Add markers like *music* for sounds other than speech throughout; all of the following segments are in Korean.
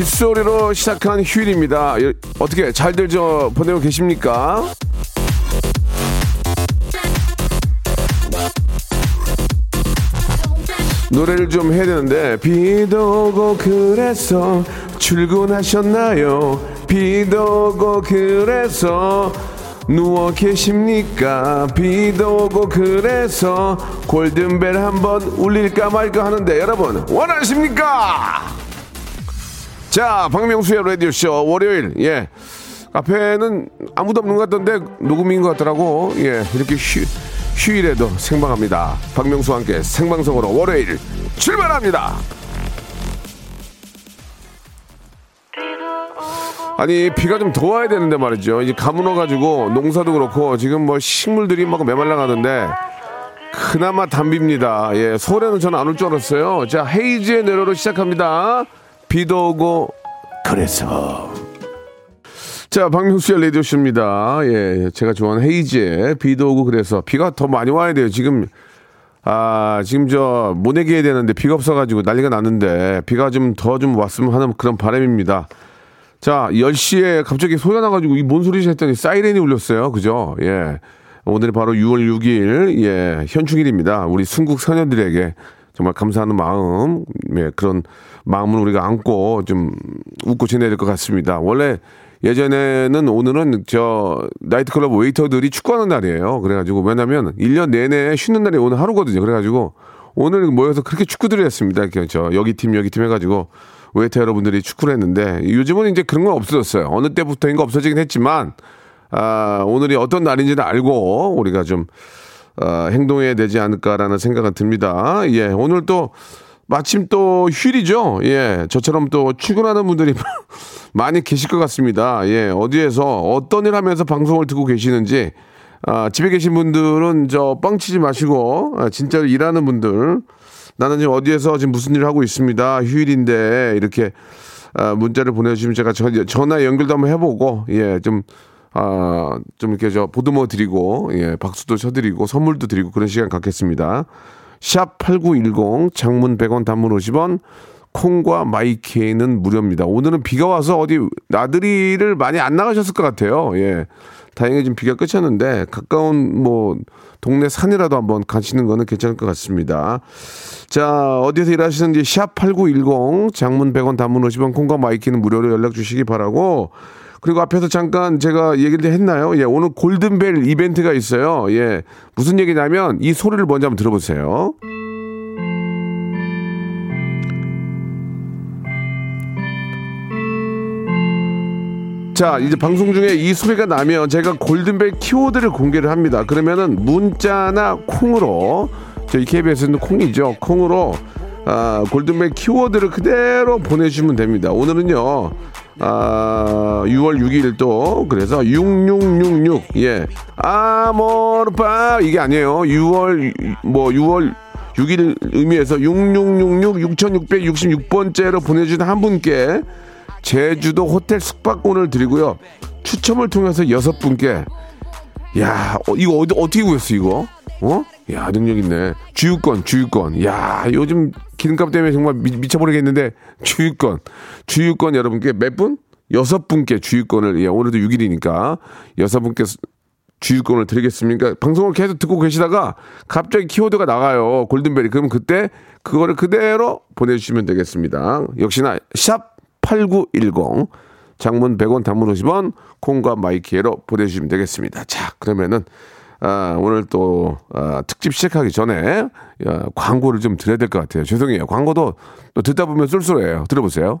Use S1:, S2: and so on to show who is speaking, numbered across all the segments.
S1: 빗소리로 시작한 휴일입니다. 예, 어떻게 잘들 저 보내고 계십니까? 노래를 좀 해야 되는데 비도 오고 그래서 출근하셨나요? 비도 오고 그래서 누워 계십니까? 비도 오고 그래서 골든벨 한번 울릴까 말까 하는데 여러분 원하십니까? 자, 박명수의 라디오쇼 월요일, 예. 앞에는 아무도 없는 것 같던데 녹음인 것 같더라고. 예, 이렇게 휴, 휴일에도 생방합니다. 박명수와 함께 생방송으로 월요일 출발합니다. 아니 비가 좀 더 와야 되는데 말이죠. 이제 가물어 가지고 농사도 그렇고 지금 뭐 식물들이 막 메말라 가는데 그나마 담비입니다. 예, 서울에는 저는 안 올 줄 알았어요. 자, 헤이즈의 내로로 시작합니다. 비도 오고 그래서. 자 박명수의 레디오쇼입니다. 예 제가 좋아하는 헤이즈의 비도 오고 그래서 비가 더 많이 와야 돼요. 지금 아 지금 저 모내기 해야 되는데 비가 없어가지고 난리가 났는데 비가 좀더좀 왔으면 하는 그런 바람입니다. 자 10시에 갑자기 소리가 나가지고 이 뭔 소리지 했더니 사이렌이 울렸어요. 그죠? 예. 오늘이 바로 6월 6일 예 현충일입니다. 우리 순국 선녀들에게 정말 감사하는 마음, 예, 그런 마음을 우리가 안고 좀 웃고 지내야 될 것 같습니다. 원래 예전에는 오늘은 저 나이트클럽 웨이터들이 축구하는 날이에요. 그래가지고 왜냐면 1년 내내 쉬는 날이 오늘 하루거든요. 그래가지고 오늘 모여서 그렇게 축구들을 했습니다. 저 여기 팀 여기 팀 해가지고 웨이터 여러분들이 축구를 했는데 요즘은 이제 그런 건 없어졌어요. 어느 때부터인가 없어지긴 했지만 아, 오늘이 어떤 날인지는 알고 우리가 좀 어, 행동해야 되지 않을까라는 생각은 듭니다. 예, 오늘 또 마침 또 휴일이죠. 예, 저처럼 또 출근하는 분들이 *laughs* 많이 계실 것 같습니다. 예, 어디에서 어떤 일 하면서 방송을 듣고 계시는지 아, 집에 계신 분들은 저 뻥치지 마시고 아, 진짜로 일하는 분들 나는 지금 어디에서 지금 무슨 일을 하고 있습니다. 휴일인데 이렇게 아, 문자를 보내주시면 제가 전화 연결도 한번 해보고 예 좀 아, 좀 이렇게 저 보듬어 드리고, 예, 박수도 쳐드리고, 선물도 드리고 그런 시간 갖겠습니다. 샵 8910, 장문 100원, 단문 50원, 콩과 마이케이는 무료입니다. 오늘은 비가 와서 어디 나들이를 많이 안 나가셨을 것 같아요. 예. 다행히 지금 비가 그쳤는데 가까운 뭐 동네 산이라도 한번 가시는 거는 괜찮을 것 같습니다. 자, 어디에서 일하시는지 샵 8910 장문 100원 단문 50원 콩과 마이K는 무료로 연락 주시기 바라고 그리고 앞에서 잠깐 제가 얘기를 했나요? 예, 오늘 골든벨 이벤트가 있어요. 예. 무슨 얘기냐면 이 소리를 먼저 한번 들어보세요. 자, 이제 방송 중에 이 소리가 나면 제가 골든벨 키워드를 공개를 합니다. 그러면은 문자나 콩으로 저희 KBS는 콩이죠. 콩으로 아, 골든벨 키워드를 그대로 보내주시면 됩니다. 오늘은요, 아, 6월 6일 또, 그래서 6666, 예. 아모르파, 이게 아니에요. 6월, 뭐, 6월 6일 의미에서 6666, 6666번째로 보내주신 한 분께 제주도 호텔 숙박권을 드리고요. 추첨을 통해서 여섯 분께, 야, 어, 이거 어디, 어떻게 구했어, 이거? 어? 야, 능력 있네. 주유권, 주유권. 야, 요즘 기름값 때문에 정말 미, 쳐버리겠는데 주유권. 주유권 여러분께 몇 분? 여섯 분께 주유권을, 예, 오늘도 6일이니까 여섯 분께 주유권을 드리겠습니까? 방송을 계속 듣고 계시다가 갑자기 키워드가 나가요. 골든벨이. 그러면 그때 그거를 그대로 보내주시면 되겠습니다. 역시나 샵 8910 장문 100원 단문 50원 콩과 마이키에로 보내주시면 되겠습니다. 자, 그러면은 아, 오늘 또 아, 특집 시작하기 전에 아, 광고를 좀 드려야 될 것 같아요. 죄송해요. 광고도 또 듣다 보면 쏠쏠해요. 들어보세요.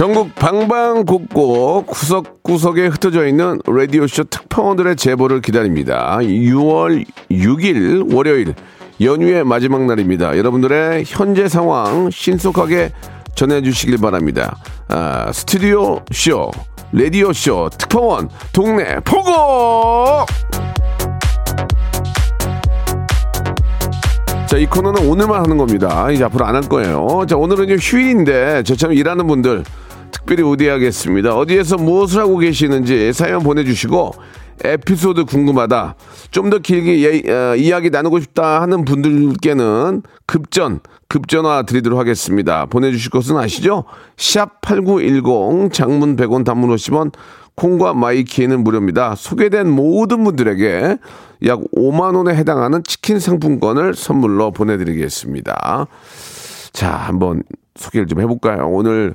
S1: 전국 방방곡곡 구석구석에 흩어져 있는 라디오쇼 특파원들의 제보를 기다립니다. 6월 6일 월요일 연휴의 마지막 날입니다. 여러분들의 현재 상황 신속하게 전해주시길 바랍니다. 아, 스튜디오 쇼, 라디오 쇼 특파원 동네 포고. 자, 이 코너는 오늘만 하는 겁니다. 이제 앞으로 안 할 거예요. 자, 오늘은 휴일인데 저처럼 일하는 분들 특별히 우대하겠습니다. 어디에서 무엇을 하고 계시는지 사연 보내주시고 에피소드 궁금하다. 좀 더 길게 예, 어, 이야기 나누고 싶다 하는 분들께는 급전, 급전화 드리도록 하겠습니다. 보내주실 것은 아시죠? 샵 8910 장문 100원 단문 50원 콩과 마이키에는 무료입니다. 소개된 모든 분들에게 약 5만 원에 해당하는 치킨 상품권을 선물로 보내드리겠습니다. 자, 한번 소개를 좀 해볼까요? 오늘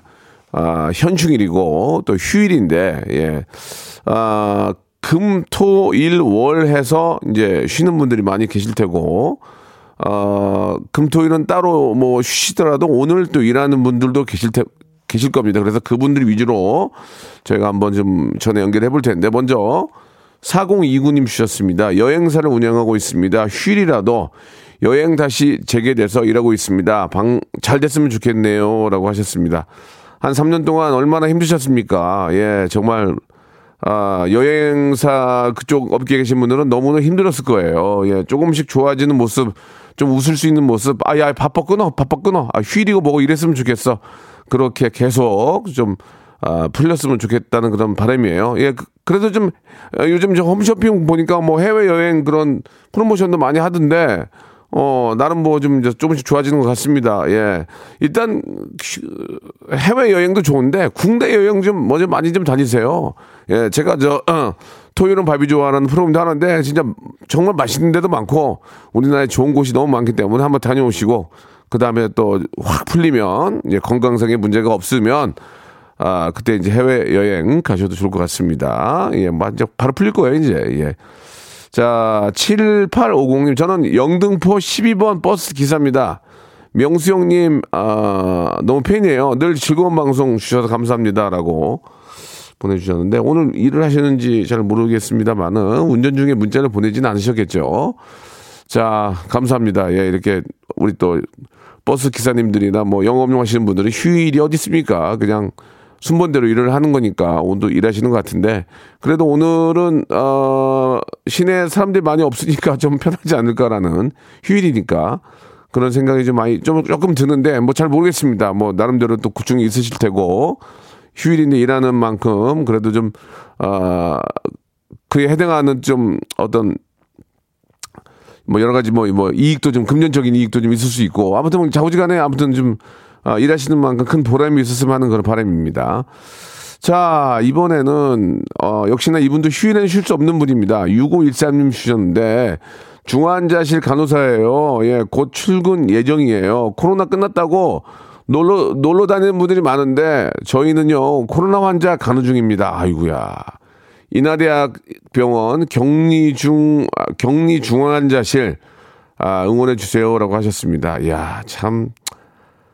S1: 아, 현충일이고 또 휴일인데 예. 아, 금, 토, 일, 월 해서 이제 쉬는 분들이 많이 계실 테고 어, 금, 토, 일은 따로 뭐 쉬시더라도 오늘 또 일하는 분들도 계실 테, 계실 겁니다. 그래서 그분들 위주로 저희가 한번 좀 전에 연결해 볼 텐데 먼저 4029님 주셨습니다. 여행사를 운영하고 있습니다. 휴일이라도 여행 다시 재개돼서 일하고 있습니다. 방 잘 됐으면 좋겠네요. 라고 하셨습니다. 한 3년 동안 얼마나 힘드셨습니까? 예, 정말 아, 여행사 그쪽 업계에 계신 분들은 너무나 힘들었을 거예요. 예, 조금씩 좋아지는 모습, 좀 웃을 수 있는 모습, 아, 야, 바빠 끊어, 바빠 끊어. 아, 휴일이고 뭐고 이랬으면 좋겠어. 그렇게 계속 좀, 아, 풀렸으면 좋겠다는 그런 바람이에요. 예, 그, 그래도 좀, 아, 요즘 저 홈쇼핑 보니까 뭐 해외 여행 그런 프로모션도 많이 하던데, 어, 나름 뭐 좀 조금씩 좋아지는 것 같습니다. 예. 일단, 해외 여행도 좋은데, 국내 여행 좀, 먼저 많이 좀 다니세요. 예, 제가 저, 어, 토요일은 밥이 좋아하는 프로그램도 하는데, 진짜 정말 맛있는 데도 많고, 우리나라에 좋은 곳이 너무 많기 때문에 한번 다녀오시고, 그 다음에 또 확 풀리면, 예, 건강상의 문제가 없으면, 아, 그때 이제 해외 여행 가셔도 좋을 것 같습니다. 예, 완전 바로 풀릴 거예요, 이제. 예. 자, 7850님, 저는 영등포 12번 버스 기사입니다. 명수 형님, 아, 너무 팬이에요. 늘 즐거운 방송 주셔서 감사합니다. 라고 보내주셨는데, 오늘 일을 하시는지 잘 모르겠습니다만은, 운전 중에 문자를 보내지는 않으셨겠죠. 자, 감사합니다. 예, 이렇게, 우리 또, 버스 기사님들이나 뭐 영업용 하시는 분들은 휴일이 어디 있습니까? 그냥 순번대로 일을 하는 거니까 오늘도 일하시는 것 같은데 그래도 오늘은 어 시내 사람들이 많이 없으니까 *laughs* 좀 편하지 않을까라는 휴일이니까 그런 생각이 좀 많이 좀 조금 드는데 뭐 잘 모르겠습니다. 뭐 나름대로 또 고충이 있으실 테고 휴일인데 일하는 만큼 그래도 좀 어 그에 해당하는 좀 어떤 뭐 여러 가지 뭐, 뭐 이익도 좀 금전적인 이익도 좀 있을 수 있고 아무튼 뭐 자우지간에 아무튼 좀 아, 일하시는 만큼 큰 보람이 있었으면 하는 그런 바람입니다. 자, 이번에는, 어, 역시나 이분도 휴일에는 쉴 수 없는 분입니다. 6513님 주셨는데, 중환자실 간호사예요. 예, 곧 출근 예정이에요. 코로나 끝났다고 놀러, 놀러 다니는 분들이 많은데, 저희는요, 코로나 환자 간호 중입니다. 아이구야. 인하대학 병원 격리중, 아, 격리 중환자실, 아, 응원해 주세요라고 하셨습니다. 이야, 참.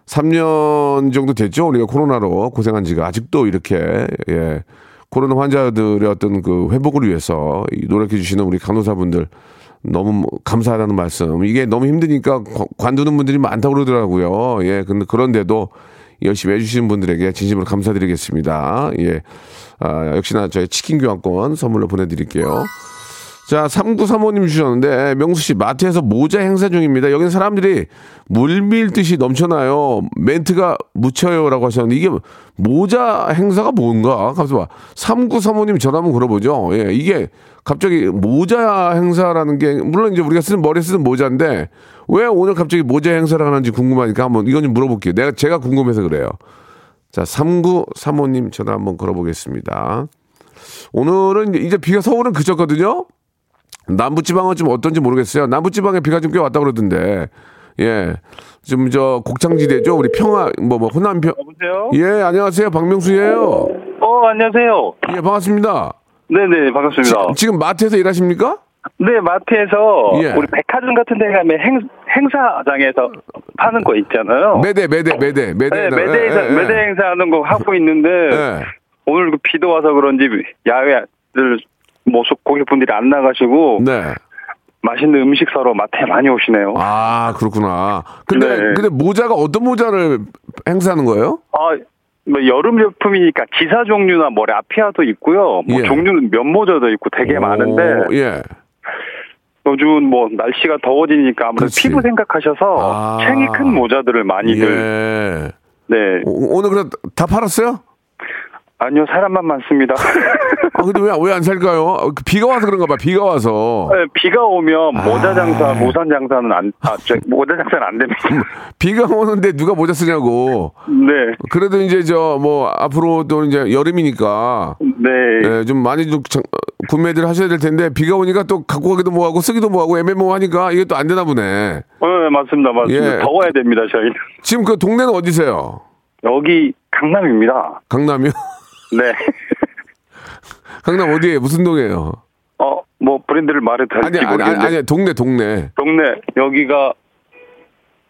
S1: 3년 정도 됐죠. 우리가 코로나로 고생한 지가 아직도 이렇게, 예. 코로나 환자들의 어떤 그 회복을 위해서 노력해 주시는 우리 간호사분들 너무 감사하다는 말씀. 이게 너무 힘드니까 관두는 분들이 많다고 그러더라고요. 예. 근데 그런데도 열심히 해주시는 분들에게 진심으로 감사드리겠습니다. 예. 아, 역시나 저희 치킨 교환권 선물로 보내드릴게요. 자, 3935님 주셨는데, 명수 씨, 마트에서 모자 행사 중입니다. 여기는 사람들이 물 밀듯이 넘쳐나요. 멘트가 묻혀요 라고 하셨는데, 이게 모자 행사가 뭔가? 가서 봐. 3935님 전화 한번 걸어보죠. 예, 이게 갑자기 모자 행사라는 게, 물론 이제 우리가 쓰는 머리에 쓰는 모자인데, 왜 오늘 갑자기 모자 행사를 하는지 궁금하니까 한번 이건 좀 물어볼게요. 내가, 제가 궁금해서 그래요. 자, 3935님 전화 한번 걸어보겠습니다. 오늘은 이제 비가 서울은 그쳤거든요? 남부지방은 좀 어떤지 모르겠어요. 남부지방에 비가 좀 꽤 왔다 그러던데 예. 좀저 곡창지대죠. 우리 평화 뭐 뭐 호남 평
S2: 여보세요?
S1: 예, 안녕하세요. 박명수예요.
S2: 어, 안녕하세요.
S1: 예, 반갑습니다.
S2: 네 네, 반갑습니다.
S1: 지, 금 마트에서 일하십니까?
S2: 네, 마트에서
S1: 예.
S2: 우리 백화점 같은 데 가면 행, 행사장에서 파는 거 있잖아요.
S1: 매대 매대 매대 매대
S2: 네, 매대, 행사, 매대 행사 하는 거 하고 있는데,
S1: 예.
S2: 오늘 그 비도 와서 그런지 야외 들 뭐 소- 고객분들이 안 나가시고,
S1: 네.
S2: 맛있는 음식 사러 마트에 많이 오시네요. 아,
S1: 아, 그렇구나. 근데
S2: 네.
S1: 근데 모자가 어떤 모자를 행사하는 거예요?
S2: 뭐 여름 제품이니까 기사 종류나 뭐 라피아도 있고요. 뭐
S1: 예.
S2: 종류는 면 모자도 있고 되게 많은데,
S1: 오, 예.
S2: 요즘은 뭐 날씨가 더워지니까 아무래도
S1: 그렇지.
S2: 피부 생각하셔서
S1: 아.
S2: 챙이 큰 모자들을 많이들
S1: 예.
S2: 네
S1: 오, 오늘 그래 다 팔았어요?
S2: 아니요 사람만 많습니다. *laughs*
S1: 아 근데 왜 왜 안 살까요? 어, 그 비가 와서 그런가 봐. 비가 와서.
S2: 네, 비가 오면 모자
S1: 아.
S2: 장사, 우산 장사는 안, 아, 저, 모자 장사는 안 됩니다. *laughs*
S1: 비가 오는데 누가 모자 쓰냐고.
S2: 네,
S1: 그래도 이제 저 뭐 앞으로도 이제 여름이니까
S2: 네,
S1: 예, 좀 많이 좀 장- 어, 구매들 하셔야 될 텐데 비가 오니까 또 갖고 가기도 뭐하고 쓰기도 뭐하고 애매모호하니까 이게 또 안 되나 보네.
S2: 어, 네, 맞습니다, 맞습니다.
S1: 예.
S2: 더워야 됩니다, 저희는.
S1: 지금 그 동네는 어디세요?
S2: 여기 강남입니다.
S1: 강남이요?
S2: 네. *laughs*
S1: 강남 어디에 무슨 동이에요?
S2: 어, 뭐 브랜드를 말해도
S1: 아니 아니 아니, 아니 동네 동네.
S2: 동네 여기가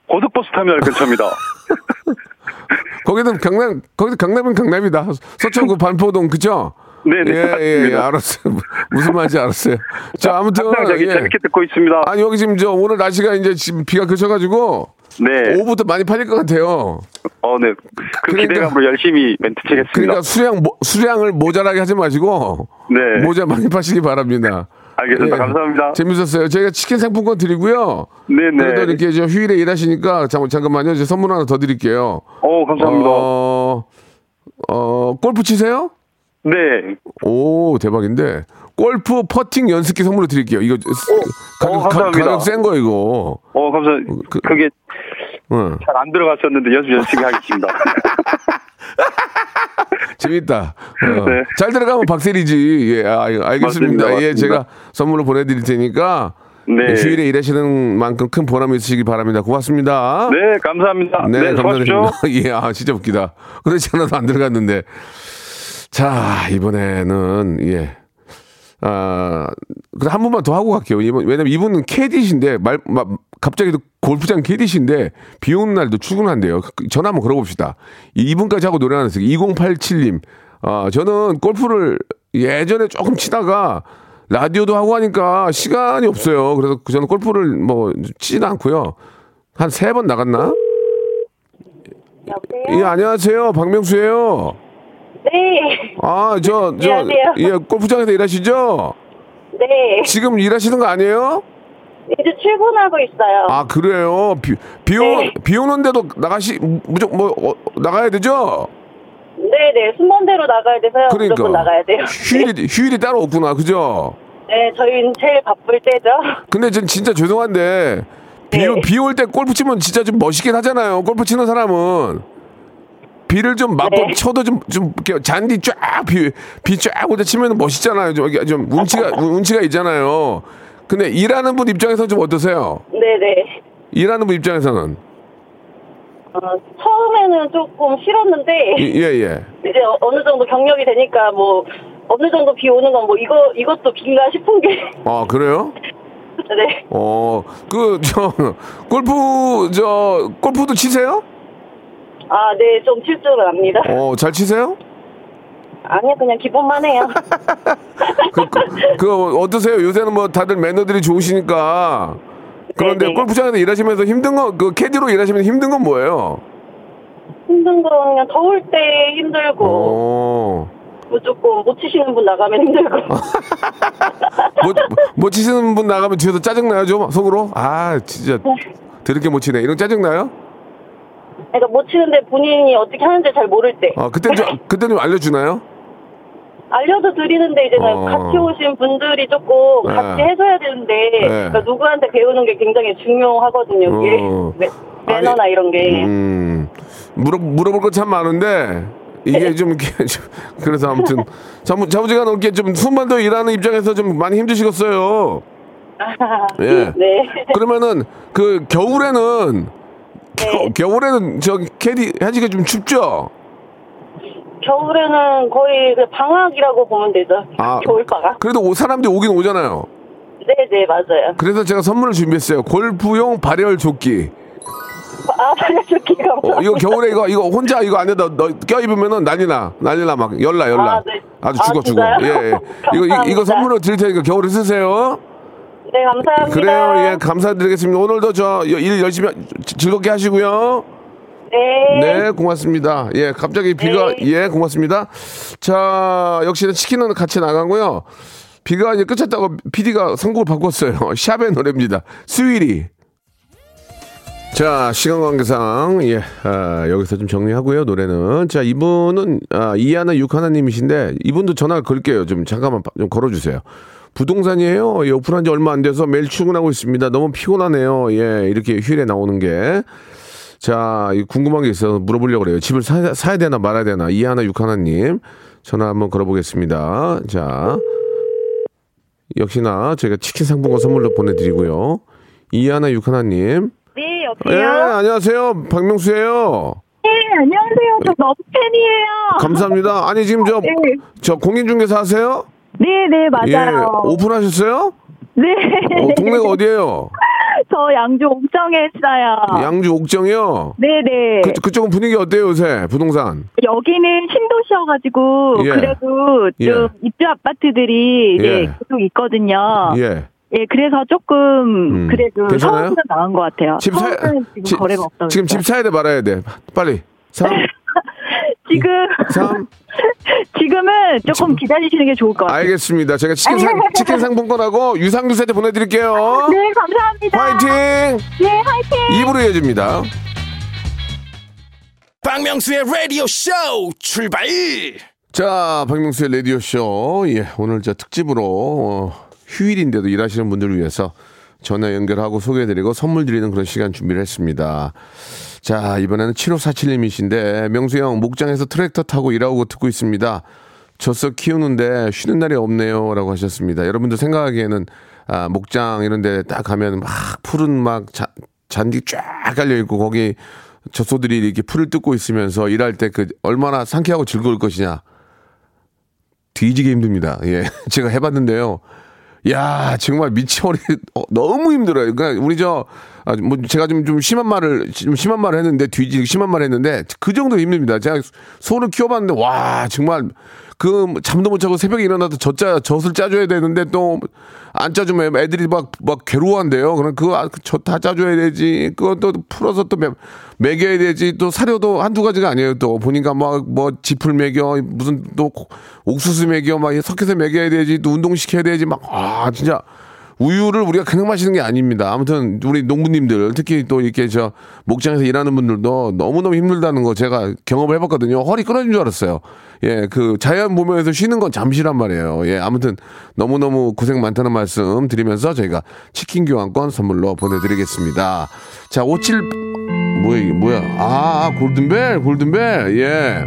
S2: 고속버스 터미널 근처입니다. *laughs*
S1: 거기는 강남 거기도 강남은 강남이다. 서초구 반포동 그죠?
S2: 네네,
S1: 예, 예, 예,
S2: 맞습니다.
S1: 알았어요. 무슨 말인지 알았어요. 자, 아무튼
S2: 항상
S1: 예.
S2: 재밌게 듣고 있습니다.
S1: 아니 여기 지금 저 오늘 날씨가 이제 지금 비가 그쳐가지고
S2: 네.
S1: 오후부터 많이 팔릴 것 같아요.
S2: 어, 네. 그
S1: 그러니까-
S2: 기대감으로 열심히 멘트 치겠습니다.
S1: 그러니까 수량 모- 수량을 모자라게 하지 마시고
S2: 네.
S1: 모자 많이 파시기 바랍니다.
S2: 알겠습니다.
S1: 예.
S2: 감사합니다.
S1: 재밌었어요. 저희가 치킨 상품권 드리고요.
S2: 네네.
S1: 그래도 이렇게 저 휴일에 일하시니까 잠, 잠깐만요. 제 선물 하나 더 드릴게요.
S2: 어, 감사합니다.
S1: 어, 어, 골프 치세요?
S2: 네.
S1: 오, 대박인데. 골프 퍼팅 연습기 선물로 드릴게요. 이거 가격, 가,
S2: 감사합니다.
S1: 가격 센 거 이거.
S2: 어, 감사합니다.
S1: 그-
S2: 그, 게
S1: 응.
S2: 잘안 들어갔었는데 연습 열심히 하겠습니다. *laughs*
S1: 재밌다. 어.
S2: 네.
S1: 잘 들어가면 박셀이지. 예, 아, 알겠습니다.
S2: 맞습니다.
S1: 예,
S2: 맞습니다.
S1: 제가 선물로 보내드릴 테니까.
S2: 네.
S1: 휴일에 일하시는 만큼 큰 보람이 있으시기 바랍니다. 고맙습니다.
S2: 네, 감사합니다. 네, 수고하십시오.
S1: 감사드립니다. *laughs* 예, 아, 진짜 웃기다. 그렇지 않아도 안 들어갔는데. 자, 이번에는, 예. 아, 그래, 한 번만 더 하고 갈게요. 이번, 왜냐면 이분은 캐디신데, 말, 마, 갑자기 또 골프장 캐디신데, 비 오는 날도 출근한대요. 그- 전화 한번 걸어봅시다. 이- 이분까지 하고 노래 하나 쓰기. 2087님. 아, 저는 골프를 예전에 조금 치다가, 라디오도 하고 하니까 시간이 없어요. 그래서 그 저는 골프를 뭐 치지는 않고요. 한 세 번 나갔나?
S3: 여보세요?
S1: 예, 안녕하세요. 박명수예요.
S3: 네.
S1: 아, 저, *laughs* 저,
S3: 안녕하세요.
S1: 예, 골프장에서 일하시죠?
S3: 네.
S1: 지금 일하시는 거 아니에요?
S3: 이제 출근하고 있어요.
S1: 아, 그래요? 비, 비, 오,
S3: 네.
S1: 비 오는데도 나가시, 무조건 뭐, 어, 나가야 되죠?
S3: 네네. 순번대로 나가야 돼서요.
S1: 그러니까.
S3: 무조건 나가야 돼요.
S1: 휴일이, 휴일이 따로 없구나. 그죠?
S3: 네, 저희는 제일 바쁠 때죠.
S1: 근데 전 진짜 죄송한데, 비,
S3: 네.
S1: 비올 때 골프 치면 진짜 좀 멋있긴 하잖아요. 골프 치는 사람은. 비를 좀 맞고
S3: 네.
S1: 쳐도 좀, 좀, 이렇게 잔디 쫙, 비, 비쫙 오다 치면 멋있잖아요. 좀, 좀 운치가, *laughs* 운치가 있잖아요. 근데 일하는 분 입장에서 좀 어떠세요?
S3: 네네.
S1: 일하는 분 입장에서는.
S3: 어, 처음에는 조금 싫었는데,
S1: 예, 예. *laughs*
S3: 이제 어- 어느 정도 경력이 되니까 뭐, 어느 정도 비 오는 건 뭐, 이거, 이것도 비인가 싶은 게, *laughs*
S1: 아, 그래요?
S3: 네.
S1: 어, 그, 저, 골프, 저, 골프도 치세요?
S3: 아, 네, 좀 칠 줄은 압니다.
S1: 어, 잘 치세요?
S3: 아니요, 그냥 기본만 해요. *laughs*
S1: 그, 그, 그 어떠세요? 요새는 뭐 다들 매너들이 좋으시니까. 그런데
S3: 네네.
S1: 골프장에서 일하시면서 힘든 거, 그 캐디로 일하시면 힘든 건 뭐예요?
S3: 힘든 건 그냥 더울 때 힘들고,
S1: 어,
S3: 뭐 조금 못 치시는 분 나가면 힘들고. *laughs*
S1: 못, 못 치시는 분 나가면 뒤에서 짜증나요, 좀? 속으로? 아, 진짜. 드럽게 못 치네. 이런 짜증나요?
S3: 그러니까 못 치는데 본인이 어떻게 하는지 잘 모를 때.
S1: 아, 그때 좀, 그때 좀 알려주나요?
S3: 알려도 드리는데 이제는
S1: 어.
S3: 같이 오신 분들이 조금
S1: 네.
S3: 같이 해줘야 되는데 그러니까 누구한테 배우는 게 굉장히 중요하거든요.
S1: 어.
S3: 매, 매너나
S1: 아니,
S3: 이런 게.
S1: 음, 물어, 물어볼 거 참 많은데, 이게 좀, 이렇게 좀 *laughs* 그래서 아무튼, 자부, 자부지간 없게 좀, 순반도 일하는 입장에서 좀 많이 힘드시겠어요. 예.
S3: 네.
S1: 그러면은 그 겨울에는 겨,
S3: 네.
S1: 겨울에는 저기 캐디 해지가 좀 춥죠?
S3: 겨울에는 거의 그 방학이라고 보면 되죠.
S1: 아.
S3: 겨울 방학.
S1: 그래도 오- 사람들이 오긴 오잖아요.
S3: 네네, 맞아요.
S1: 그래서 제가 선물을 준비했어요. 골프용 발열 조끼.
S3: 아, 발열조끼 감사합니다.
S1: 어, 이거 겨울에 이거 이거 혼자 이거 안에다 너, 껴입으면은 난리나 난리나 막 열나 열나
S3: 아, 네.
S1: 아, 죽어 죽어
S3: 진짜요?
S1: 예, 예. 이거 이- 이거
S3: 감사합니다.
S1: 선물로 드릴 테니까 겨울에 쓰세요
S3: 네, 감사합니다.
S1: 그래요 예 감사드리겠습니다 오늘도 저 일 열심히 즐겁게 하시고요
S3: 네.
S1: 네 고맙습니다 예 갑자기 비가
S3: 네.
S1: 예 고맙습니다 자 역시나 치킨은 같이 나가고요 비가 이제 끝쳤다고 PD가 선곡을 바꿨어요 *laughs* 샵의 노래입니다 스위리 자, 시간 관계상, 예, 아, 여기서 좀 정리하고요, 노래는. 자, 이분은, 아, 이하나 육하나님이신데, 이분도 전화 걸게요. 좀, 잠깐만, 좀 걸어주세요. 부동산이에요. 예, 오픈한 지 얼마 안 돼서 매일 출근하고 있습니다. 너무 피곤하네요. 예, 이렇게 휴일에 나오는 게. 자, 이 궁금한 게 있어서 물어보려고 그래요. 집을 사, 사야 되나 말아야 되나. 이하나 육하나님. 전화 한번 걸어보겠습니다. 자, 역시나 저희가 치킨 상품권 선물로 보내드리고요. 이하나 육하나님.
S4: 네,
S1: 예,
S4: 여보세요?
S1: 안녕하세요. 박명수예요.
S4: 네, 안녕하세요. 저 너무 팬이에요.
S1: 감사합니다. 아니 지금 저,
S4: 네.
S1: 저 공인중개사 하세요?
S4: 네, 네,
S1: 예,
S4: 맞아요.
S1: 오픈하셨어요?
S4: 네.
S1: 어, 동네가 어디예요? *laughs*
S4: 저 양주 옥정에 있어요.
S1: 양주 옥정이요.
S4: 네, 네.
S1: 그, 그쪽은 분위기 어때요 요새 부동산?
S4: 여기는 신도시여가지고
S1: 예.
S4: 그래도
S1: 예.
S4: 좀 입주 아파트들이 네,
S1: 예.
S4: 계속 있거든요.
S1: 예.
S4: 예, 그래서 조금
S1: 음.
S4: 그래도
S1: 괜찮아요?
S4: 서울보다 나은 것 같아요.
S1: 집 사,
S4: 서울은 지금
S1: 지-
S4: 거래가 없다고
S1: 지금 집 사야 돼 말아야 돼. 빨리. 3, *laughs* *laughs*
S4: 지금
S1: 3. *laughs*
S4: 지금은 조금 기다리시는 게 좋을 것 같아요.
S1: 알겠습니다. 제가 치킨, 상, *laughs* 치킨 상품권하고 유산균 세트 보내드릴게요.
S4: 네, 감사합니다.
S1: 화이팅!
S4: 네, 화이팅!
S1: 입으로 이어집니다.
S5: 박명수의 라디오 쇼 출발
S1: 자, 박명수의 라디오 쇼. 예, 오늘 저 특집으로, 어, 휴일인데도 일하시는 분들을 위해서 전화 연결하고 소개해드리고 선물 드리는 그런 시간 준비를 했습니다. 자, 이번에는 7547님이신데, 명수 형, 목장에서 트랙터 타고 일하고 듣고 있습니다. 젖소 키우는데 쉬는 날이 없네요. 라고 하셨습니다. 여러분들 생각하기에는, 아, 목장 이런 데 딱 가면 막 푸른 막 자- 잔디 쫙 깔려있고, 거기 젖소들이 이렇게 풀을 뜯고 있으면서 일할 때 그 얼마나 상쾌하고 즐거울 것이냐. 뒤지게 힘듭니다. 예. *laughs* 제가 해봤는데요. 야, 정말 미쳐버리, 어, 너무 힘들어요. 그러니까 우리 저, 아, 뭐 제가 좀, 좀 심한 말을, 좀 심한 말을 했는데, 뒤지기 심한 말을 했는데, 그 정도 힘듭니다. 제가 소를 키워봤는데, 와, 정말, 그, 잠도 못 자고 새벽에 일어나도 젖 짜, 젖을 짜줘야 되는데, 또, 안 짜주면 애들이 막, 막 괴로워한대요. 그럼 그거, 아, 젖다 짜줘야 되지. 그것도 풀어서 또 매, 먹여야 되지. 또 사료도 한두 가지가 아니에요. 또 보니까 뭐, 뭐, 짚을 먹여, 무슨 또 고- 옥수수 먹여, 막 섞여서 먹여야 되지. 또 운동 시켜야 되지. 막, 아, 진짜. 우유를 우리가 그냥 마시는 게 아닙니다. 아무튼 우리 농부님들 특히 또 이렇게 저 목장에서 일하는 분들도 너무너무 힘들다는 거 제가 경험을 해봤거든요. 허리 끊어진 줄 알았어요. 예, 그 자연 보면서 쉬는 건 잠시란 말이에요. 예, 아무튼 너무너무 고생 많다는 말씀 드리면서 저희가 치킨 교환권 선물로 보내드리겠습니다. 자, 57 뭐야 이게 뭐야? 아, 골든벨, 골든벨. 예.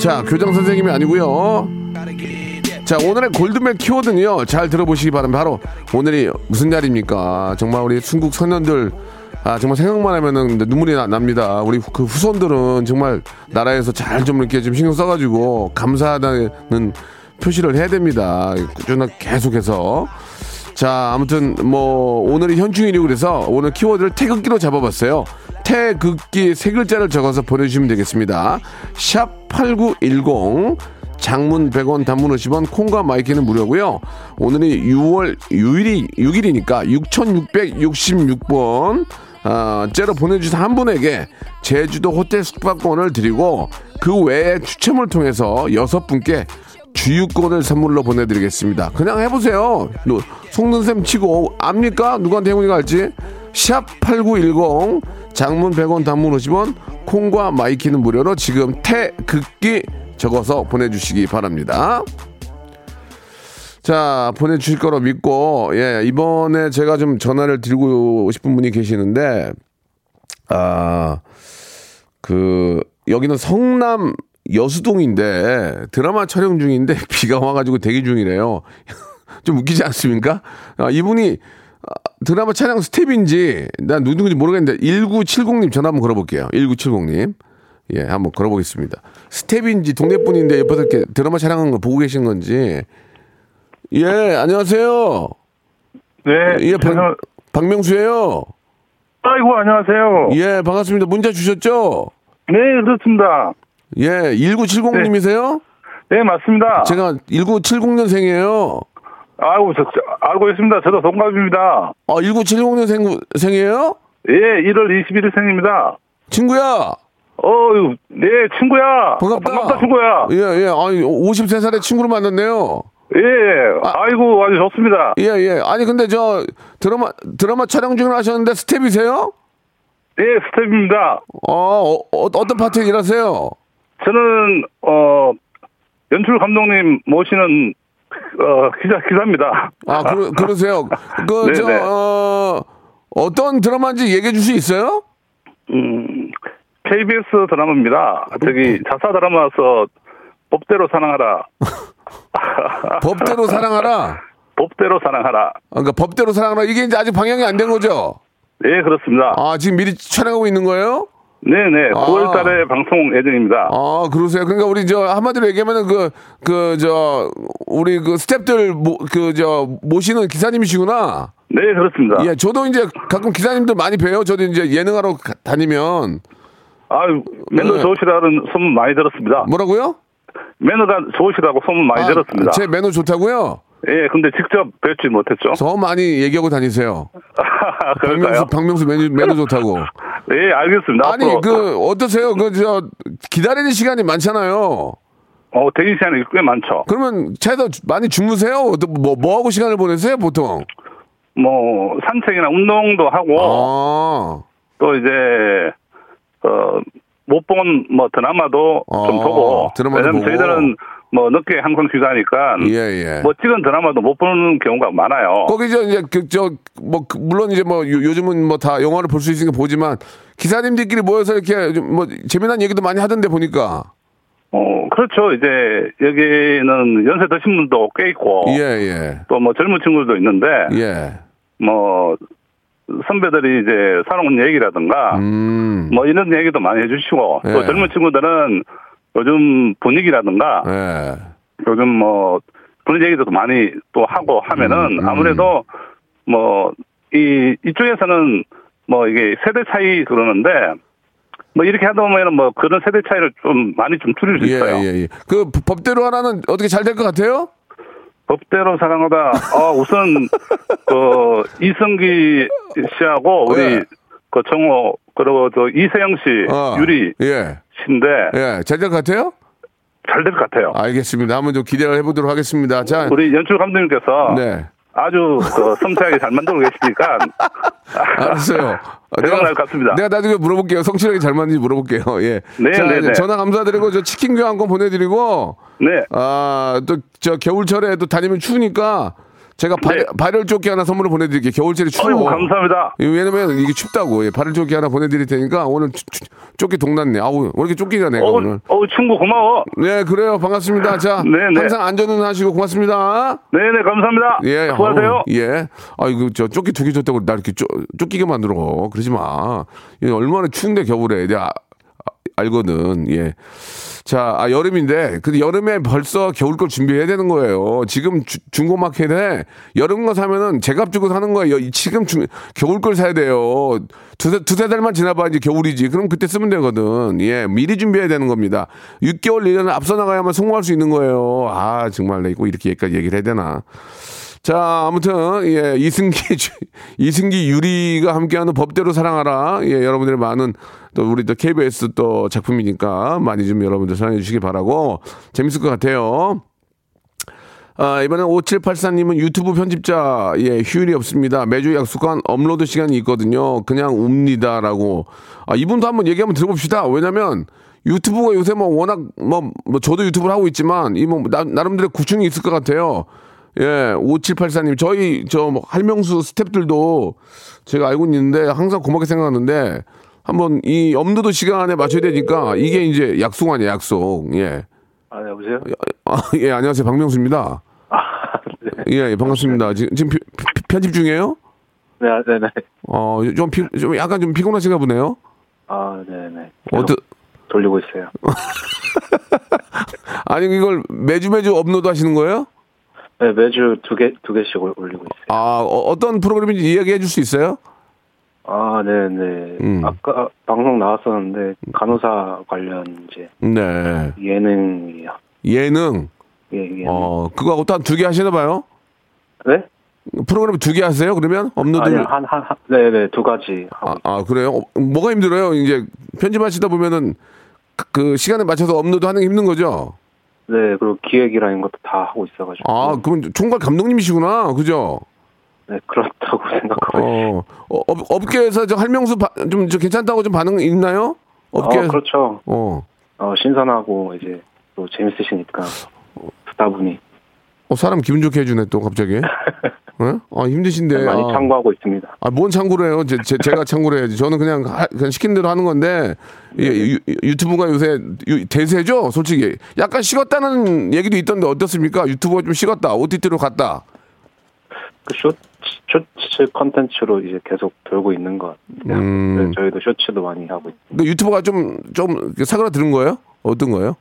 S1: 자, 교장 선생님이 아니고요. 자, 오늘의 골든벨 키워드는요. 잘 들어보시기 바랍니다. 바로 오늘이 무슨 날입니까? 정말 우리 중국 소년들 아, 정말 생각만 하면은 눈물이 나- 납니다. 우리 그 후손들은 정말 나라에서 잘 좀 이렇게 좀 신경 써가지고 감사하다는 표시를 해야 됩니다. 꾸준하게 계속해서. 자, 아무튼 뭐 오늘이 현충일이고 그래서 오늘 키워드를 태극기로 잡아봤어요. 태극기 세 글자를 적어서 보내주시면 되겠습니다. 샵 8910 장문 100원 단문 50원 콩과 마이K는 무료고요. 오늘이 6월 6일이 6일이니까 6666번 아, 째로 보내주신 한 분에게 제주도 호텔 숙박권을 드리고 그 외에 추첨을 통해서 여섯 분께 주유권을 선물로 보내드리겠습니다. 그냥 해보세요. 셈 치고 압니까? 누구한테 행운이 갈지? 샵 8910 장문 100원 단문 50원 콩과 마이K는 무료로 지금 태극기 적어서 보내주시기 바랍니다. 자, 보내주실 거로 믿고, 예, 이번에 제가 좀 전화를 드리고 싶은 분이 계시는데, 아, 그, 여기는 성남 여수동인데, 드라마 촬영 중인데, *laughs* 비가 와가지고 대기 중이래요. *laughs* 좀 웃기지 않습니까? 아, 이분이 아, 드라마 촬영 스텝인지 난 누군지 모르겠는데 1970님 전화 한번 걸어볼게요. 1970님. 예, 한번 걸어보겠습니다. 스텝인지 동네 분인데 옆에서 이렇게 드라마 촬영한 거 보고 계신 건지. 예, 안녕하세요.
S2: 네.
S1: 예, 박, 박명수예요.
S2: 아이고 안녕하세요.
S1: 예, 반갑습니다. 문자 주셨죠?
S2: 네 그렇습니다.
S1: 예, 1970님이세요?
S2: 네 맞습니다.
S1: 제가 1970년생이에요.
S2: 아이고 저, 저, 알고 있습니다. 저도 동갑입니다.
S1: 아, 1970년생이에요?
S2: 예 1월 21일생입니다.
S1: 친구야.
S2: 어유 네 친구야.
S1: 반갑다.
S2: 반갑다 친구야.
S1: 예, 예. 아니, 53살의 친구를 만났네요.
S2: 예 아 이고 아주 좋습니다.
S1: 예, 예. 아니, 근데 저 드라마, 드라마 촬영 중을 하셨는데 스텝이세요?
S2: 예 스텝입니다.
S1: 어, 어, 어, 어떤 파트에 일하세요?
S2: 저는 어 연출 감독님 모시는 어 기자 기자입니다.
S1: 아, 그러, 그러세요. 그, *laughs* 저,
S2: 네네.
S1: 어, 어떤 드라마인지 얘기해 줄 수 있어요?
S2: 음 KBS 드라마입니다. 저기 자사 드라마서 법대로 사랑하라. *laughs*
S1: 법대로 사랑하라.
S2: 법대로 사랑하라.
S1: 아, 그러니까 법대로 사랑하라. 이게 이제 아직 방영이 안 된 거죠?
S2: 네, 그렇습니다.
S1: 아, 지금 미리 촬영하고 있는 거예요?
S2: 네네,
S1: 아.
S2: 9월 달에 방송 예정입니다.
S1: 아, 그러세요. 그러니까 우리 저 한마디로 얘기하면은 그, 그, 저, 우리 그 스탭들 모, 그, 저, 모시는 기사님이시구나.
S2: 네, 그렇습니다.
S1: 예, 저도 이제 가끔 기사님들 많이 봬요. 저도 이제 예능하러 가- 다니면.
S2: 아유, 매너
S1: 네.
S2: 좋으시다는 소문 많이 들었습니다.
S1: 뭐라고요?
S2: 매너가 좋으시다고 소문 많이
S1: 아,
S2: 들었습니다.
S1: 제 매너 좋다고요?
S2: 예, 근데 직접 뵙지 못했죠.
S1: 저 많이 얘기하고 다니세요. *laughs* 박명수, 박명수 매너, 매너 좋다고. *laughs*
S2: 예, 알겠습니다.
S1: 아니,
S2: 앞으로
S1: 그, 어떠세요? 그, 저, 기다리는 시간이 많잖아요.
S2: 어, 대기 시간이 꽤 많죠.
S1: 그러면 차에서 많이 주무세요? 뭐, 뭐 하고 시간을 보내세요, 보통?
S2: 뭐 산책이나 운동도 하고
S1: 아,
S2: 또 이제 어, 못 본 뭐 드라마도 좀
S1: 어,
S2: 보고 왜냐면. 저희들은 뭐 늦게 항상 귀가하니까
S1: 예, 예.
S2: 뭐 찍은 드라마도 못 보는 경우가 많아요.
S1: 거기 저 이제 그저뭐 물론 이제 뭐 요- 요즘은 뭐 다 영화를 볼 수 있으니까 보지만 기사님들끼리 모여서 이렇게 좀뭐 재미난 얘기도 많이 하던데 보니까
S2: 어, 그렇죠. 이제 여기는 연세 드신 분도 꽤 있고
S1: 예, 예.
S2: 또뭐 젊은 친구들도 있는데
S1: 예.
S2: 뭐 선배들이 이제 살아온 얘기라든가
S1: 음.
S2: 뭐 이런 얘기도 많이 해주시고 또
S1: 예.
S2: 젊은 친구들은 요즘 분위기라든가
S1: 예.
S2: 요즘 뭐 그런 얘기도 많이 또 하고 하면은
S1: 음, 음.
S2: 아무래도 뭐 이 이쪽에서는 뭐 이게 세대 차이 그러는데 뭐 이렇게 하다 보면은 뭐 그런 세대 차이를 좀 많이 좀 줄일 수
S1: 예,
S2: 있어요.
S1: 예, 예. 그 법대로 하나는 어떻게 잘 될 것 같아요?
S2: 법대로 사랑하다. *laughs* 어, 우선 그 이성기 씨하고 우리
S1: 예.
S2: 그 정호 그리고 저 이세영 씨,
S1: 어.
S2: 유리
S1: 예.
S2: 씨인데
S1: 예. 잘될 것 같아요?
S2: 잘 될 것 같아요.
S1: 알겠습니다. 한번 좀 기대를 해보도록 하겠습니다. 자,
S2: 우리 연출 감독님께서
S1: 네.
S2: 아주 그 섬세하게 잘 만들고 계시니까 *laughs*
S1: 알았어요. 어,
S2: 대박 날 것 같습니다.
S1: 내가 나중에 물어볼게요. 성실하게 잘 맞는지 물어볼게요. *laughs* 예.
S2: 네,
S1: 자,
S2: 네, 네.
S1: 전화 감사드리고 저 치킨 교환권 보내드리고
S2: 네.
S1: 아, 또 저 겨울철에 또 다니면 추우니까 제가 발,
S2: 네.
S1: 발열 조끼 하나 선물로 보내드릴게요. 겨울철에 추워.
S2: 아이고 감사합니다.
S1: 예, 왜냐면 이게 춥다고. 예, 발열 조끼 하나 보내드릴 테니까 오늘 추- 추- 조끼 동났네. 아우, 왜 이렇게 조끼가 내가
S2: 어,
S1: 오늘.
S2: 어, 친구 고마워.
S1: 네, 그래요. 반갑습니다. 자, *laughs*
S2: 네, 네.
S1: 항상 안전운 하시고 고맙습니다.
S2: 네네 감사합니다.
S1: 예,
S2: 수고하세요.
S1: 아우, 예. 아이고, 저 쪼끼 두 개 줬다고 나 이렇게 쪼, 쫓기게 만들어. 그러지 마. 얼마나 추운데 겨울에. 내가 아- 아- 알거든. 예. 자, 아, 여름인데, 근데 여름에 벌써 겨울 걸 준비해야 되는 거예요. 지금 주- 중고마켓에 여름 거 사면은 제값 주고 사는 거예요. 이- 지금 중, 겨울 걸 사야 돼요. 두세, 두세 달만 지나봐 이제 겨울이지. 그럼 그때 쓰면 되거든. 예, 미리 준비해야 되는 겁니다. 6개월, 1년 앞서 나가야만 성공할 수 있는 거예요. 아, 정말 나 이거 이렇게 여기까지 얘기를 해야 되나. 자, 아무튼, 예, 이승기, 주- *laughs* 이승기 유리가 함께하는 법대로 사랑하라. 예, 여러분들의 많은, 또 우리 또 KBS 또 작품이니까 많이 좀 여러분들 사랑해 주시기 바라고, 재밌을 것 같아요. 아, 이번엔 5784님은 유튜브 편집자, 예, 휴일이 없습니다. 매주 약속한 업로드 시간이 있거든요. 그냥 웁니다 라고. 아, 이분도 한번 얘기 한번 들어봅시다. 왜냐면, 유튜브가 요새 뭐 워낙, 뭐, 뭐 저도 유튜브를 하고 있지만, 이 뭐, 나, 나름대로 고충이 있을 것 같아요. 예, 5784님. 저희, 저, 뭐 할명수 스탭들도 제가 알고 있는데 항상 고맙게 생각하는데, 한번 이 업로드 시간에 맞춰야 되니까, 이게 이제 약속 아니야, 약속. 예.
S2: 아 여보세요.
S1: 아, 예, 안녕하세요. 박명수입니다. 예, 예, 반갑습니다. 지금, 지금 피- 피- 편집 중이에요?
S6: 네, 네, 네.
S1: 어, 좀, 피, 좀 약간 좀 피곤하신가 보네요.
S6: 아, 네, 네.
S1: 어떠,
S6: 돌리고 있어요. *laughs*
S1: 아니, 이걸 매주 매주 업로드 하시는 거예요?
S6: 네, 매주 두 개, 두 개씩 올- 올리고 있어요.
S1: 아, 어, 떤 프로그램인지 이야기해 줄 수 있어요?
S6: 아, 네, 네.
S1: 음.
S6: 아까 방송 나왔었는데, 간호사 관련 이제
S1: 네.
S6: 예능이요.
S1: 예능.
S6: 예, 예능.
S1: 어, 그거하고 또 한 두 개 하시나 봐요?
S6: 네?
S1: 프로그램 두 개 하세요? 그러면? 업로드.
S6: 아니, 한, 한, 한, 네, 네, 두 가지
S1: 아, 아, 그래요? 어, 뭐가 힘들어요? 이제 편집하시다 보면은 그- 그 시간에 맞춰서 업로드 하는 게 힘든 거죠?
S6: 네, 그리고 기획이라는 것도 다 하고 있어가지고.
S1: 아, 그럼 총괄 감독님이시구나. 그죠?
S6: 네, 그렇다고 생각하고. 어,
S1: 어, 업, 업계에서 저 할명수 바- 좀, 저 괜찮다고 좀 반응 있나요? 업계.
S6: 어, 그렇죠.
S1: 어.
S6: 어, 신선하고 이제 또 재밌으시니까 스타분이
S1: 어, 사람 기분 좋게 해주네, 또 갑자기. 어? *laughs* 아, 힘드신데.
S6: 많이
S1: 아.
S6: 참고하고 있습니다.
S1: 아, 뭔 참고를 해요? 제, 제, 가 참고를 해야지. 저는 그냥, 하, 그냥 시킨 대로 하는 건데, 예, 유, 유튜브가 요새 유- 대세죠? 솔직히. 약간 식었다는 얘기도 있던데 어떻습니까? 유튜브가 좀 식었다. OTT로 갔다.
S6: 그 쇼츠, 쇼츠 컨텐츠로 이제 계속 돌고 있는 것 같아요.
S1: 음.
S6: 네, 저희도 쇼츠도 많이 하고 있고.
S1: 그 유튜브가 좀, 좀 사그라드는 거예요? 어떤 거예요?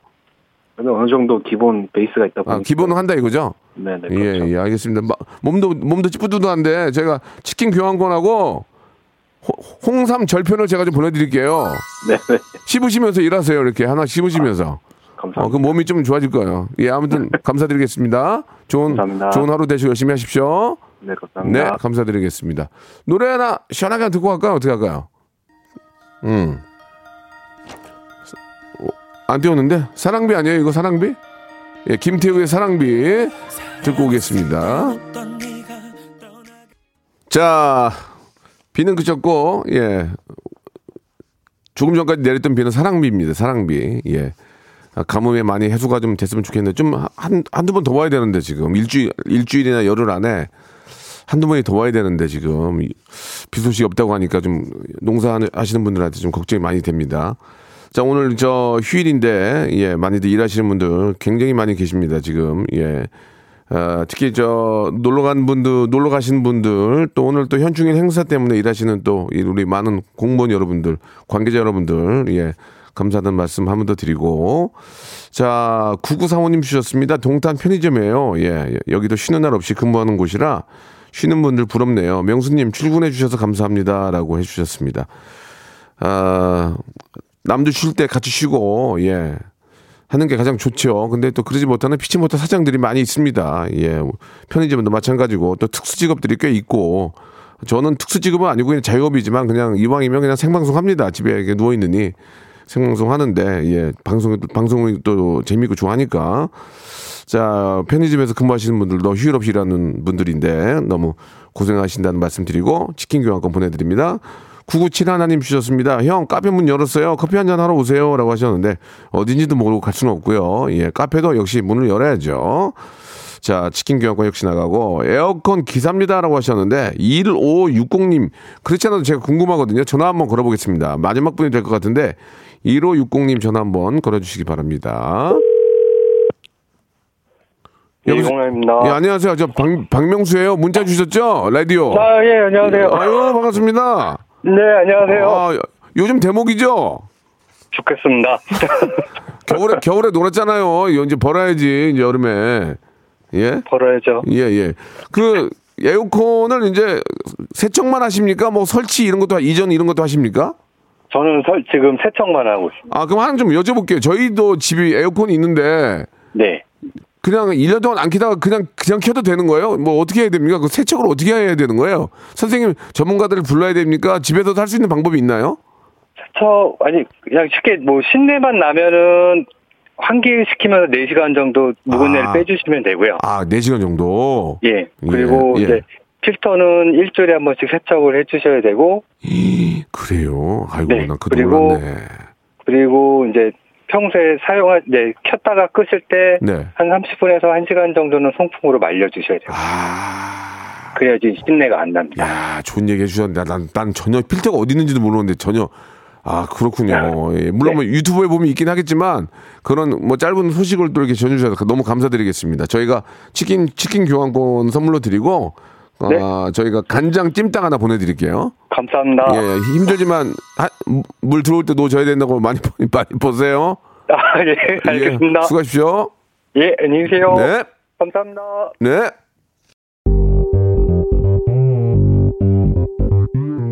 S6: 어느 정도 기본 베이스가 있다 보니까.
S1: 아, 기본은 한다 이거죠?
S6: 네네.
S1: 예,
S6: 그렇죠.
S1: 예, 알겠습니다. 마- 몸도, 몸도 찌뿌두두한데, 제가 치킨 교환권하고, 호- 홍삼 절편을 제가 좀 보내드릴게요.
S6: 네네.
S1: 씹으시면서 일하세요. 이렇게 하나 씹으시면서.
S6: 감사합니다.
S1: 어, 그 몸이 좀 좋아질 거예요. 예, 아무튼 감사드리겠습니다. 좋은
S6: 감사합니다.
S1: 좋은 하루 되시고 열심히 하십시오.
S6: 네,
S1: 네,
S6: 감사합니다.
S1: 감사드리겠습니다. 노래 하나 시원하게 듣고 갈까요? 어떻게 할까요? 음. 어, 안 띄웠는데 사랑비 아니에요? 이거 사랑비? 예, 김태우의 사랑비 듣고 오겠습니다. 자, 비는 그쳤고 예. 조금 전까지 내렸던 비는 사랑비입니다. 사랑비. 예. 아, 가뭄에 많이 해소가 좀 됐으면 좋겠는데 좀 한 한두 번 더 와야 되는데 지금 일주일 일주일이나 열흘 안에 한두 번이 더 와야 되는데 지금 이- 비 소식이 없다고 하니까 좀 농사 하시는 분들한테 좀 걱정이 많이 됩니다. 자 오늘 저 휴일인데 예 많이들 일하시는 분들 굉장히 많이 계십니다 지금. 예. 아, 특히 저 놀러 간 분들 놀러 가시는 분들 또 오늘 또 현충일 행사 때문에 일하시는 또이 우리 많은 공무원 여러분들 관계자 여러분들 예 감사하다는 말씀 한 번 더 드리고. 자 9935님 주셨습니다. 동탄 편의점이에요. 예 여기도 쉬는 날 없이 근무하는 곳이라 쉬는 분들 부럽네요. 명수님 출근해 주셔서 감사합니다 라고 해주셨습니다. 아 남도 쉴 때 같이 쉬고 예 하는 게 가장 좋죠. 근데 또 그러지 못하는 피치 못한 사장들이 많이 있습니다. 예. 편의점도 마찬가지고 또 특수 직업들이 꽤 있고 저는 특수 직업은 아니고 그냥 자영업이지만 그냥 이왕이면 그냥 생방송 합니다. 집에 누워 있느니 생방송 하는데 예. 방송 방송이 또 재미있고 좋아하니까 자, 편의점에서 근무하시는 분들도 휴일 없이 일하는 분들인데 너무 고생하신다는 말씀 드리고 치킨 교환권 보내드립니다. 997 하나님 주셨습니다. 형, 카페 문 열었어요. 커피 한 잔 하러 오세요. 라고 하셨는데 어딘지도 모르고 갈 수는 없고요. 예, 카페도 역시 문을 열어야죠. 자, 치킨 교환권 역시 나가고 에어컨 기사입니다 라고 하셨는데 1560님 그렇지 않아도 제가 궁금하거든요. 전화 한번 걸어보겠습니다. 마지막 분이 될 것 같은데 1560님 전화 한번 걸어주시기 바랍니다.
S6: 이공입니다.
S1: 예, 안녕하세요. 저 박, 박명수예요. 문자 주셨죠? 라디오.
S6: 아, 예, 안녕하세요.
S1: 아유, 반갑습니다.
S6: 네, 안녕하세요.
S1: 아, 요즘 대목이죠?
S6: 좋겠습니다. *laughs*
S1: 겨울에, 겨울에 놀았잖아요. 이제 벌어야지, 이제 여름에. 예?
S6: 벌어야죠.
S1: 예, 예. 그, 에어컨을 이제 세척만 하십니까? 뭐 설치 이런 것도, 이전 이런 것도 하십니까?
S6: 저는 설, 지금 세척만 하고 있습니다.
S1: 아, 그럼 하나 좀 여쭤볼게요. 저희도 집이 에어컨이 있는데,
S6: 네.
S1: 그냥 1년 동안 안 키다가 그냥, 그냥 켜도 되는 거예요? 뭐 어떻게 해야 됩니까? 그 세척을 어떻게 해야 되는 거예요? 선생님, 전문가들을 불러야 됩니까? 집에서도 할 수 있는 방법이 있나요?
S6: 세척, 아니, 그냥 쉽게 뭐 신내만 나면은 환기시키면서 4시간 정도 묵은
S1: 아.
S6: 빼주시면 되고요.
S1: 아, 4시간 정도?
S6: 예. 그리고
S1: 예, 예.
S6: 이제 필터는 일주일에 한 번씩 세척을 해주셔야 되고,
S1: 그래요? 아이고,
S6: 네,
S1: 난 그것도
S6: 그리고
S1: 몰랐네.
S6: 그리고 이제 평소에 사용할, 네, 켰다가 끄실 때
S1: 네.
S6: 한 30분에서 1시간 정도는 송풍으로 말려 주셔야 돼요.
S1: 아,
S6: 그래야지 신내가 안 납니다.
S1: 야, 좋은 얘기 해 주셨는데, 난, 난 전혀 필터가 어디 있는지도 모르는데 전혀, 아, 그렇군요. 예. 물론 뭐 유튜브에 보면 있긴 하겠지만 그런 뭐 짧은 소식을 또 이렇게 전해주셔서 너무 감사드리겠습니다. 저희가 치킨, 치킨 교환권 선물로 드리고 아, 저희가 간장 찜닭 하나 보내드릴게요.
S6: 감사합니다.
S1: 예, 힘들지만 하- 물 들어올 때 놓으셔야 된다고 많이, *laughs* 많이 보세요.
S6: 아, 예, 알겠습니다.
S1: 예, 수고하십시오.
S6: 예, 안녕히 계세요.
S1: 네.
S6: 감사합니다.
S1: 네.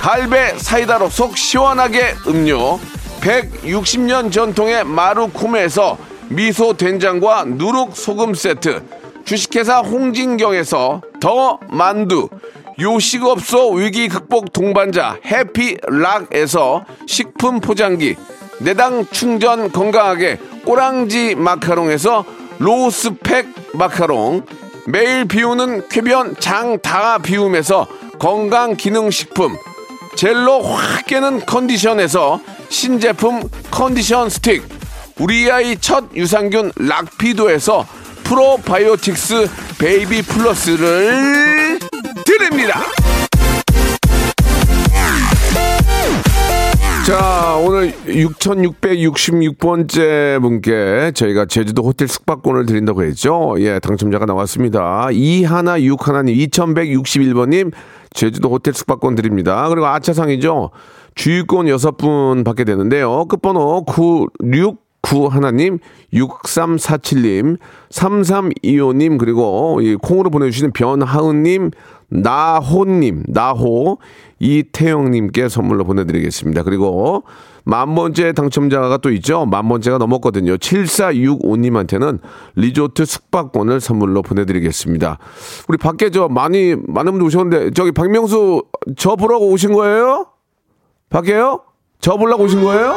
S1: 갈배 사이다로 속 시원하게 음료. 160년 전통의 마루코메에서 미소 된장과 누룩 소금 세트. 주식회사 홍진경에서 더 만두. 요식업소 위기 극복 동반자 해피락에서 식품 포장기. 내당 충전 건강하게 꼬랑지 마카롱에서 로스팩 마카롱. 매일 비우는 쾌변 장다 비움에서 건강기능식품 젤로 확 깨는 컨디션에서 신제품 컨디션 스틱 우리 아이 첫 유산균 락피도에서 프로바이오틱스 베이비 플러스를 드립니다. 자, 오늘 6,666번째 분께 저희가 제주도 호텔 숙박권을 드린다고 했죠. 예, 당첨자가 나왔습니다. 이하나 육하나님, 2161번님, 제주도 호텔 숙박권 드립니다. 그리고 아차상이죠. 주유권 6분 받게 되는데요. 끝번호 96 하나님, 6347님, 3325님, 그리고 이 콩으로 보내주시는 변하은님, 나호님, 나호, 이태영님께 선물로 보내드리겠습니다. 그리고 만 번째 당첨자가 또 있죠. 만 번째가 넘었거든요. 7465님한테는 리조트 숙박권을 선물로 보내드리겠습니다. 우리 밖에 저 많이, 많은 분들 오셨는데, 저기 박명수 저 보라고 오신 거예요? 밖에요? 저 보려고 오신 거예요?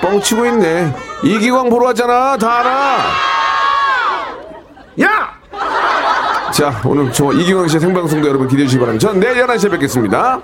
S1: 뻥치고 있네. 이기광 보러 왔잖아. 다 알아. 야! 자, 오늘 저 이기광 씨의 생방송도 여러분 기대해 주시기 바랍니다. 전 내일 11시에 뵙겠습니다.